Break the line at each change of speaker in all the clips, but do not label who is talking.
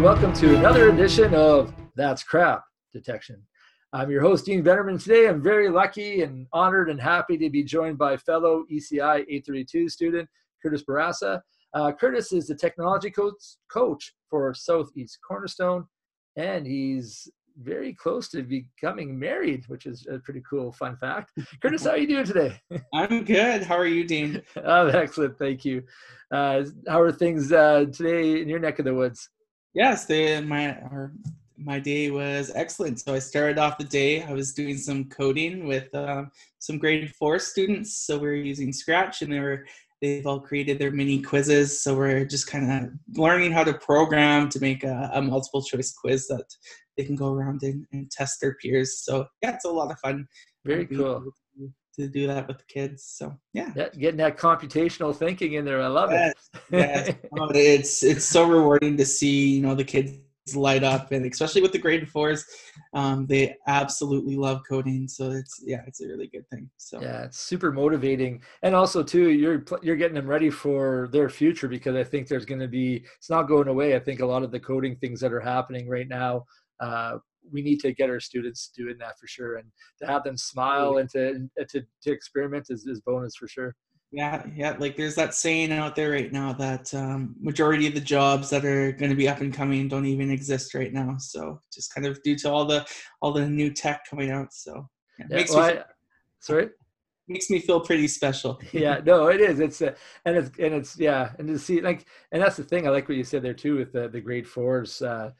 and welcome to another edition of That's Crap Detection. I'm your host, Dean Bennerman. Today, I'm very lucky and honored and happy to be joined by fellow ECI 832 student Curtis Barassa. Uh, Curtis is the technology coach, coach for Southeast Cornerstone, and he's very close to becoming married, which is a pretty cool fun fact. Curtis, how are you doing today?
I'm good. How are you, Dean?
oh, excellent. Thank you. Uh, how are things uh, today in your neck of the woods?
Yes, they, my our, my day was excellent. So I started off the day. I was doing some coding with um, some grade four students. So we were using Scratch, and they were they've all created their mini quizzes. So we're just kind of learning how to program to make a, a, multiple choice quiz that they can go around and, and, test their peers. So yeah, it's a lot of fun.
Very cool.
To do that with the kids. So yeah.
yeah getting that computational thinking in there. I love
yes,
it.
yes. Oh, it's it's so rewarding to see, you know, the kids light up and especially with the grade fours um, they absolutely love coding so it's yeah it's a really good thing so
yeah it's super motivating and also too you're you're getting them ready for their future because i think there's going to be it's not going away i think a lot of the coding things that are happening right now uh, we need to get our students doing that for sure and to have them smile and to and to, to experiment is, is bonus for sure
yeah, yeah. Like there's that saying out there right now that um, majority of the jobs that are going to be up and coming don't even exist right now. So just kind of due to all the all the new tech coming out. So
yeah, yeah makes well, me feel, I, sorry
makes me feel pretty special.
yeah, no, it is. It's uh, and it's and it's yeah, and to see like and that's the thing. I like what you said there too with the the grade fours. Uh,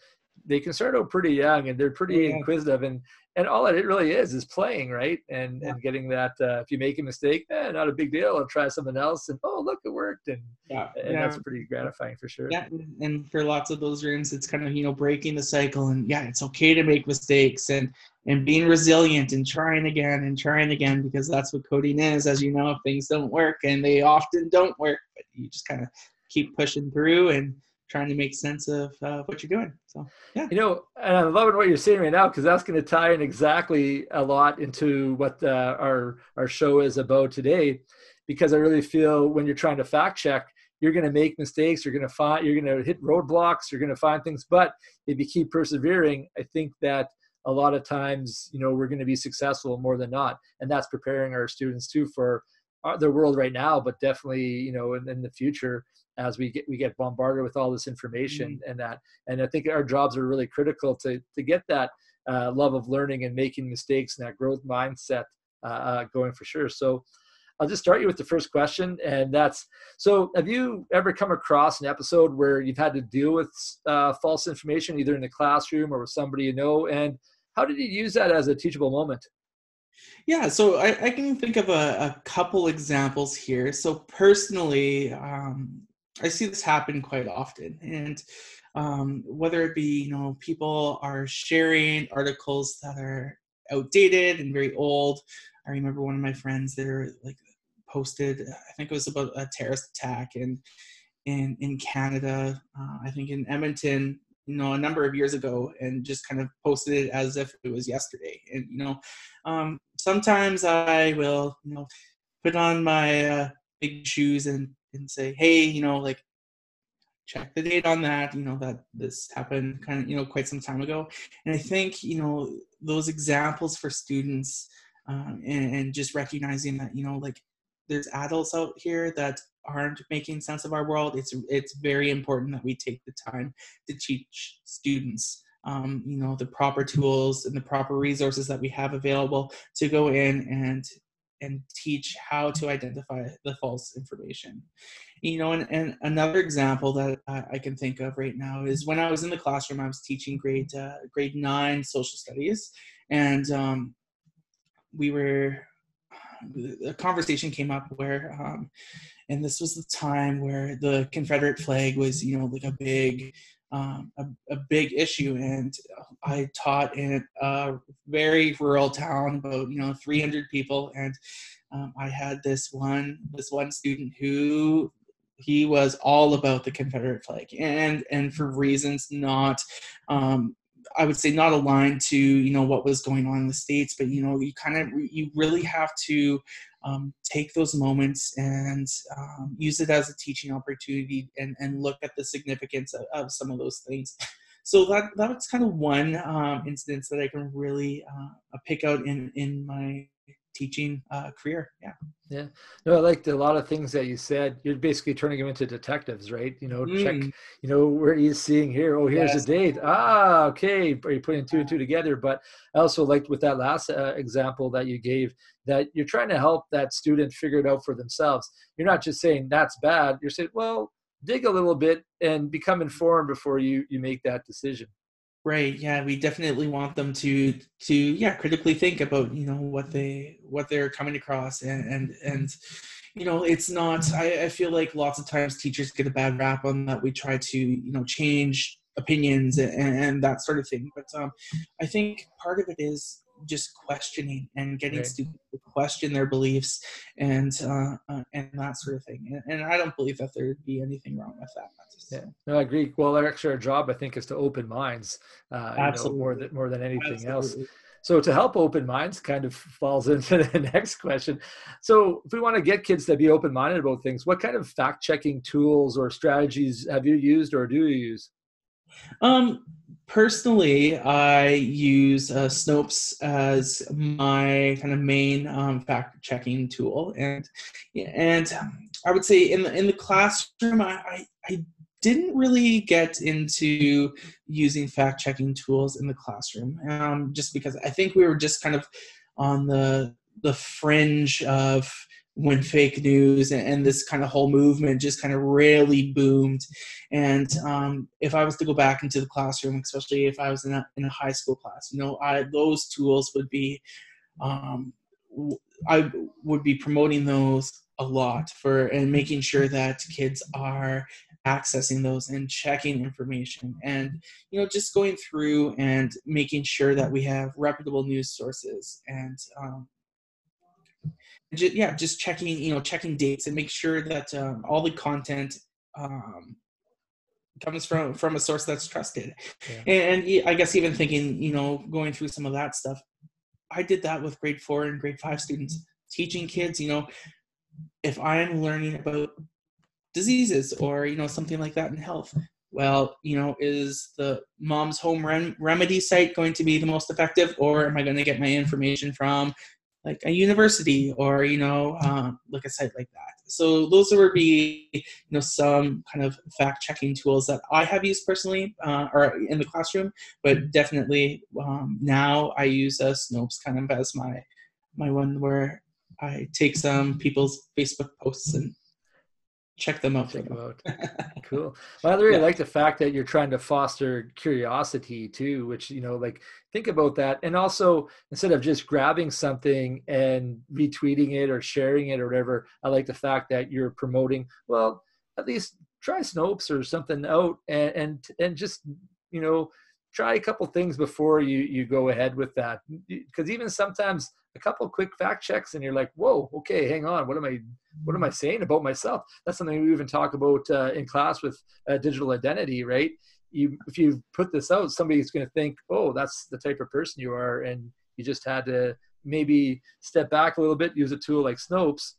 they can start out pretty young and they're pretty yeah. inquisitive and and all that it really is is playing right and yeah. and getting that uh, if you make a mistake eh, not a big deal i'll try something else and oh look it worked and yeah, and that's pretty gratifying for sure
yeah and for lots of those rooms it's kind of you know breaking the cycle and yeah it's okay to make mistakes and and being resilient and trying again and trying again because that's what coding is as you know if things don't work and they often don't work but you just kind of keep pushing through and trying to make sense of uh, what you're doing. So, yeah.
You know, and I'm loving what you're saying right now because that's going to tie in exactly a lot into what uh, our our show is about today. Because I really feel when you're trying to fact check, you're going to make mistakes. You're going to find you're going to hit roadblocks. You're going to find things. But if you keep persevering, I think that a lot of times, you know, we're going to be successful more than not, and that's preparing our students too for their world right now, but definitely, you know, in, in the future as we get we get bombarded with all this information mm-hmm. and that. And i think our jobs are really critical to to get that uh, love of learning and making mistakes and that growth mindset uh, uh, going for sure. So i'll just start you with the first question and that's so have you ever come across an episode where you've had to deal with uh, false information either in the classroom or with somebody you know? And how did you use that as a teachable moment
yeah, so I, I, can think of a, a, couple examples here. So personally, um, I see this happen quite often, and um, whether it be you know people are sharing articles that are outdated and very old. I remember one of my friends that are like posted. I think it was about a terrorist attack in in in Canada. Uh, I think in Edmonton, you know, a number of years ago, and just kind of posted it as if it was yesterday. And you know, um, sometimes I will you know put on my uh, big shoes and and say, hey, you know, like check the date on that, you know, that this happened kind of, you know, quite some time ago. And I think, you know, those examples for students um, and, and just recognizing that, you know, like there's adults out here that aren't making sense of our world. It's it's very important that we take the time to teach students um, you know the proper tools and the proper resources that we have available to go in and and teach how to identify the false information. You know, and, and another example that I, I, can think of right now is when I was in the classroom, I was teaching grade uh, grade nine social studies, and um, we were a conversation came up where, um, and this was the time where the Confederate flag was, you know, like a big um, a, a, big issue. And I taught in a very rural town, about you know 300 people, and um, I had this one this one student who he was all about the Confederate flag, and and for reasons not. Um, I would say not aligned to you know what was going on in the states, but you know you kind of you really have to um, take those moments and um, use it as a teaching opportunity and, and look at the significance of, of, some of those things. so that that's kind of one um, instance that I can really uh, pick out in in my teaching uh, career. Yeah.
Yeah. No, I liked a lot of things that you said. You're basically turning them into detectives, right? You know, mm. check, you know, where he's seeing here. Oh, here's yes. the date. Ah, okay. Are you putting two and two together? But I also liked with that last uh, example that you gave that you're trying to help that student figure it out for themselves. You're not just saying that's bad. You're saying, well, dig a little bit and become informed before you you make that decision.
Right. Yeah, we definitely want them to to yeah critically think about you know what they what they're coming across and and and you know it's not I, I feel like lots of times teachers get a bad rap on that we try to you know change opinions and, and that sort of thing but um I think part of it is just questioning and getting right. students to question their beliefs and uh, uh, and that sort of thing. And, and, I don't believe that there'd be anything wrong with that.
Yeah, no, I agree. Well, actually, our job I think is to open minds, uh, Absolutely. You know, more than more than anything Absolutely. else. So to help open minds kind of falls into the next question. So if we want to get kids to be open-minded about things, what kind of fact-checking tools or strategies have you used or do you use?
Um, personally, I use uh, Snopes as my kind of main um, fact checking tool, and and I would say in the in the classroom, I, I, I didn't really get into using fact checking tools in the classroom, um, just because I think we were just kind of on the the fringe of when fake news and, and, this kind of whole movement just kind of really boomed. And um, if I was to go back into the classroom, especially if I was in a, in a high school class, you know, I, those tools would be, um, I would be promoting those a lot for and making sure that kids are accessing those and checking information and you know just going through and making sure that we have reputable news sources and um, just, yeah, just checking, you know, checking dates and make sure that um, all the content um, comes from from a source that's trusted. Yeah. And, and I guess even thinking, you know, going through some of that stuff, I did that with grade four and grade five students, teaching kids, you know, if I'm learning about diseases or you know something like that in health well you know is the mom's home rem- remedy site going to be the most effective or am i going to get my information from like a university or you know um, like a site like that. So those would be you know some kind of fact checking tools that i have used personally uh, or in the classroom but definitely um, now i use a snopes kind of as my my one where i take some people's facebook posts and check them out. Check them out.
cool. Well, I really yeah. like the fact that you're trying to foster curiosity too, which you know, like think about that, and also instead of just grabbing something and retweeting it or sharing it or whatever, I like the fact that you're promoting. Well, at least try Snopes or something out, and and and just you know try a couple things before you you go ahead with that. Because even sometimes a couple quick fact checks and you're like whoa okay hang on what am i what am i saying about myself? That's something we even talk about uh, in class with uh, digital identity right? You if you put this out somebody's going to think oh that's the type of person you are and you just had to maybe step back a little bit use a tool like snopes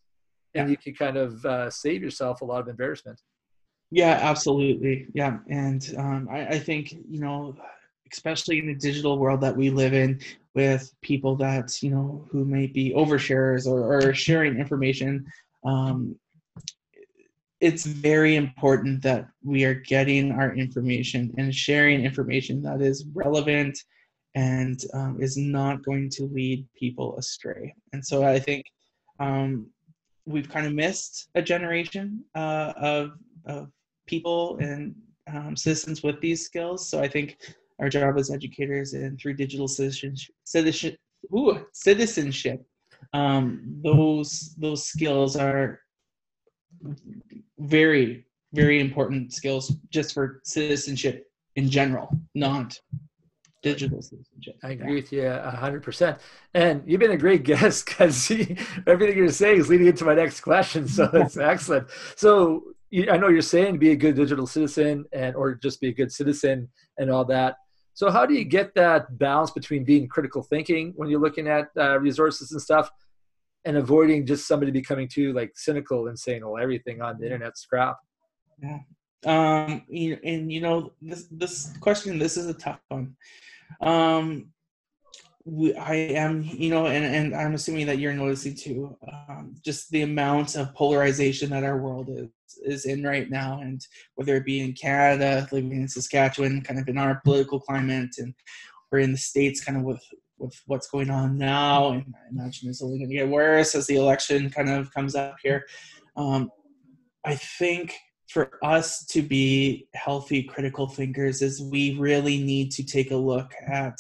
and yeah. you can kind of uh, save yourself a lot of embarrassment.
Yeah absolutely. Yeah and um, I, I think you know especially in the digital world that we live in with people that you know who may be oversharers or, or sharing information um, it's very important that we are getting our information and sharing information that is relevant and um, is not going to lead people astray. And so i think um, we've kind of missed a generation uh, of, of people and um, citizens with these skills. So i think our job as educators and through digital citizenship, citizenship, ooh, citizenship um, those those skills are very very important skills just for citizenship in general, not digital citizenship.
I agree with you hundred percent. And you've been a great guest because everything you're saying is leading into my next question. So it's excellent. So I know you're saying be a good digital citizen and or just be a good citizen and all that. So how do you get that balance between being critical thinking when you're looking at uh, resources and stuff, and avoiding just somebody becoming too like cynical and saying, "Well, everything on the internet's crap."
Yeah, Um, and you know this this question. This is a tough one. Um, we, I am, you know, and, and I'm assuming that you're noticing too, um, just the amount of polarization that our world is is in right now, and whether it be in Canada, living in Saskatchewan, kind of in our political climate, and we're in the states, kind of with with what's going on now, and I imagine it's only going to get worse as the election kind of comes up here. Um, I think for us to be healthy critical thinkers is we really need to take a look at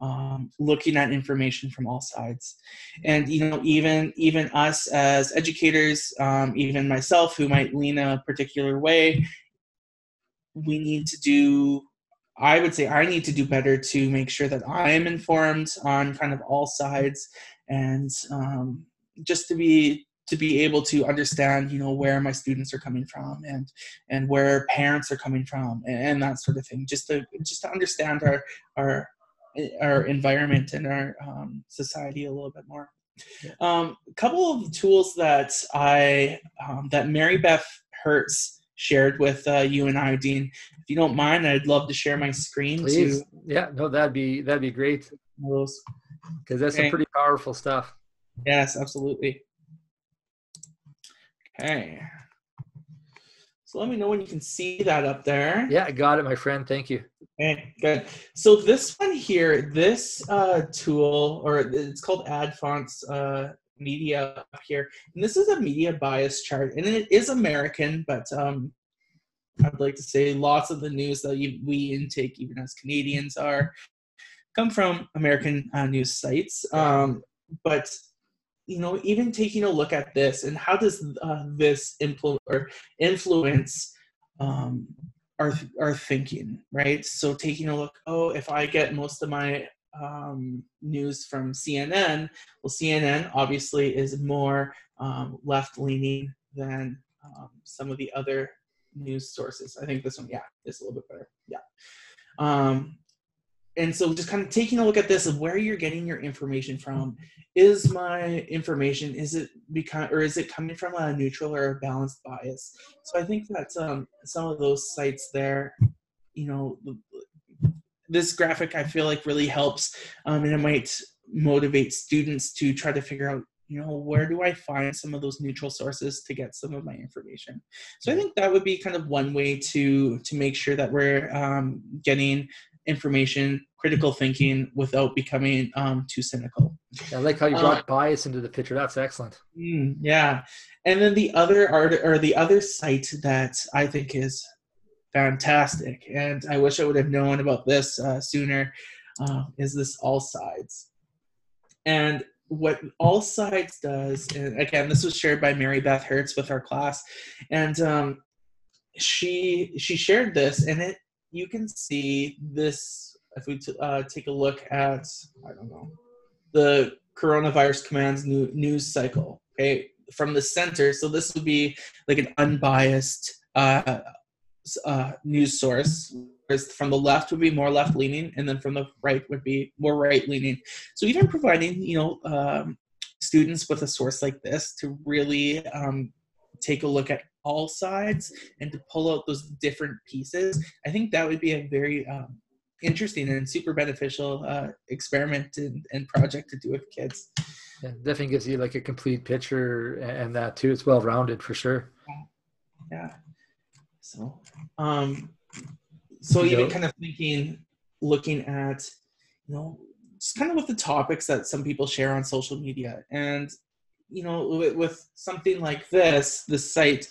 um, looking at information from all sides. And you know even even us as educators um, even myself who might lean a particular way we need to do i would say i need to do better to make sure that i am informed on kind of all sides and um, just to be to be able to understand you know where my students are coming from and and where parents are coming from and, and that sort of thing just to just to understand our our our environment and our um, society a little bit more. Um, a couple of tools that I um, that Mary Beth Hertz shared with uh, you and I, Dean. If you don't mind, I'd love to share my screen.
Please.
To,
yeah, no, that'd be that'd be great. Because that's okay. some pretty powerful stuff.
Yes, absolutely. Okay. So let me know when you can see that up there.
Yeah, I got it, my friend. Thank you.
Okay, good. So this one here, this uh, tool, or it's called Ad Fontes uh, Media up here, and this is a media bias chart, and it is American, but um, I'd like to say lots of the news that we intake, even as Canadians, are come from American uh, news sites. Um, but you know, even taking a look at this and how does uh, this or influence um, our our thinking, right? So taking a look, oh, if I get most of my um, news from CNN, well, CNN obviously is more um, left leaning than um, some of the other news sources. I think this one, yeah, is a little bit better. Yeah. And so just kind of taking a look at this of where you're getting your information from is my information is it become or is it coming from a neutral or a balanced bias? So i think that um, some of those sites there you know this graphic i feel like really helps um, and it might motivate students to try to figure out you know where do i find some of those neutral sources to get some of my information? So i think that would be kind of one way to to make sure that we're um, getting information, critical thinking without becoming um, too cynical.
I like how you brought uh, bias into the picture. That's excellent.
Mm, yeah, and then the other art or the other site that I think is fantastic, and I wish I would have known about this uh, sooner, uh, is this All Sides. And what All Sides does, and again, this was shared by Mary Beth Hertz with our class, and um, she she shared this, and it you can see this if we t- uh, take a look at I don't know the coronavirus commands new news cycle. Okay, from the center. So this would be like an unbiased uh, uh, news source. Whereas from the left would be more left leaning, and then from the right would be more right leaning. So even providing you know um, students with a source like this to really um, take a look at all sides and to pull out those different pieces. I think that would be a very um, interesting and super beneficial uh, experiment and, and, project to do with kids.
Yeah definitely gives you like a complete picture and that too. It's well rounded for sure.
Yeah. So um so even kind of thinking looking at you know just kind of with the topics that some people share on social media. And you know, with, with something like this, the site,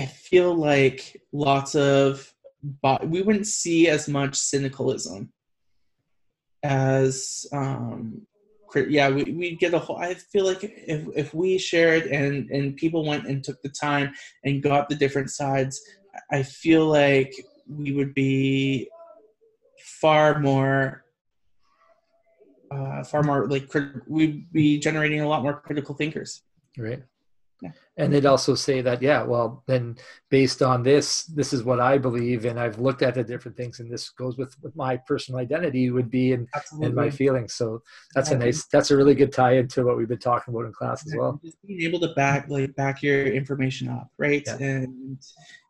I feel like lots of, we wouldn't see as much cynicalism as, um, yeah, we, we get a whole, I feel like if, if we shared and, and people went and took the time and got the different sides, I feel like we would be far more uh, far more like crit- we'd be generating a lot more critical thinkers.
Right. and they'd also say that yeah well then based on this this is what i believe and i've looked at the different things and this goes with, with my personal identity would be and, and my feelings so that's yeah. a nice that's a really good tie into what we've been talking about in class as well
Just being able to back like back your information up right yeah. and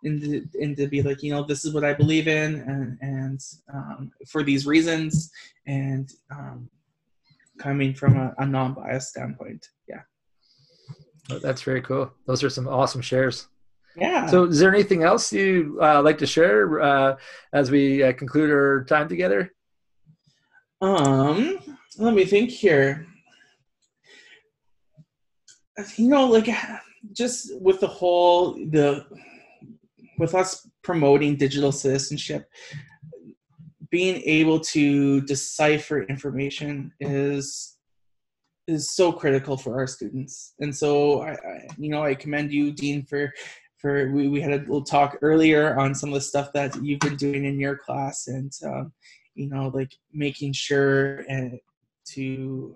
and to, and to be like you know this is what i believe in and and um, for these reasons and um, coming from a, a non-biased standpoint yeah
Oh, that's very cool. Those are some awesome shares.
Yeah.
So, is there anything else you uh, like to share uh, as we uh, conclude our time together?
Um, let me think here. You know, like just with the whole the with us promoting digital citizenship, being able to decipher information is is so critical for our students. And so, I, I, you know, I commend you, Dean, for for we, we had a little talk earlier on some of the stuff that you've been doing in your class, and um, you know, like making sure and to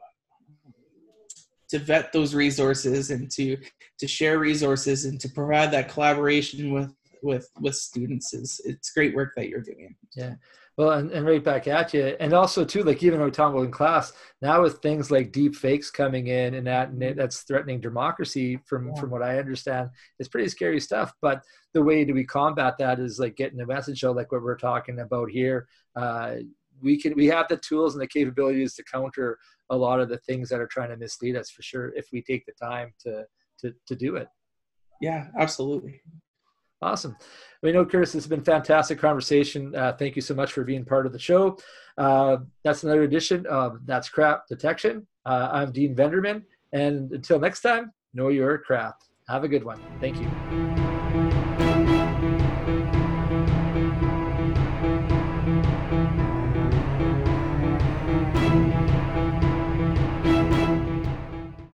to vet those resources and to to share resources and to provide that collaboration with with with students is it's great work that you're doing.
Yeah. Well, and, and right back at you. And also, too, like even we in class, now with things like deep fakes coming in and that and that's threatening democracy from, yeah. from what I understand, it's pretty scary stuff. But the way do we combat that is like getting a message out, like what we're talking about here. Uh, we can we have the tools and the capabilities to counter a lot of the things that are trying to mislead us for sure if we take the time to to, to do it.
Yeah, absolutely.
Awesome. We know, Curtis, this has been fantastic conversation. Uh, thank you so much for being part of the show. Uh, that's another edition of That's Crap Detection. Uh, I'm Dean Venderman. And until next time, know your craft. Have a good one. Thank you.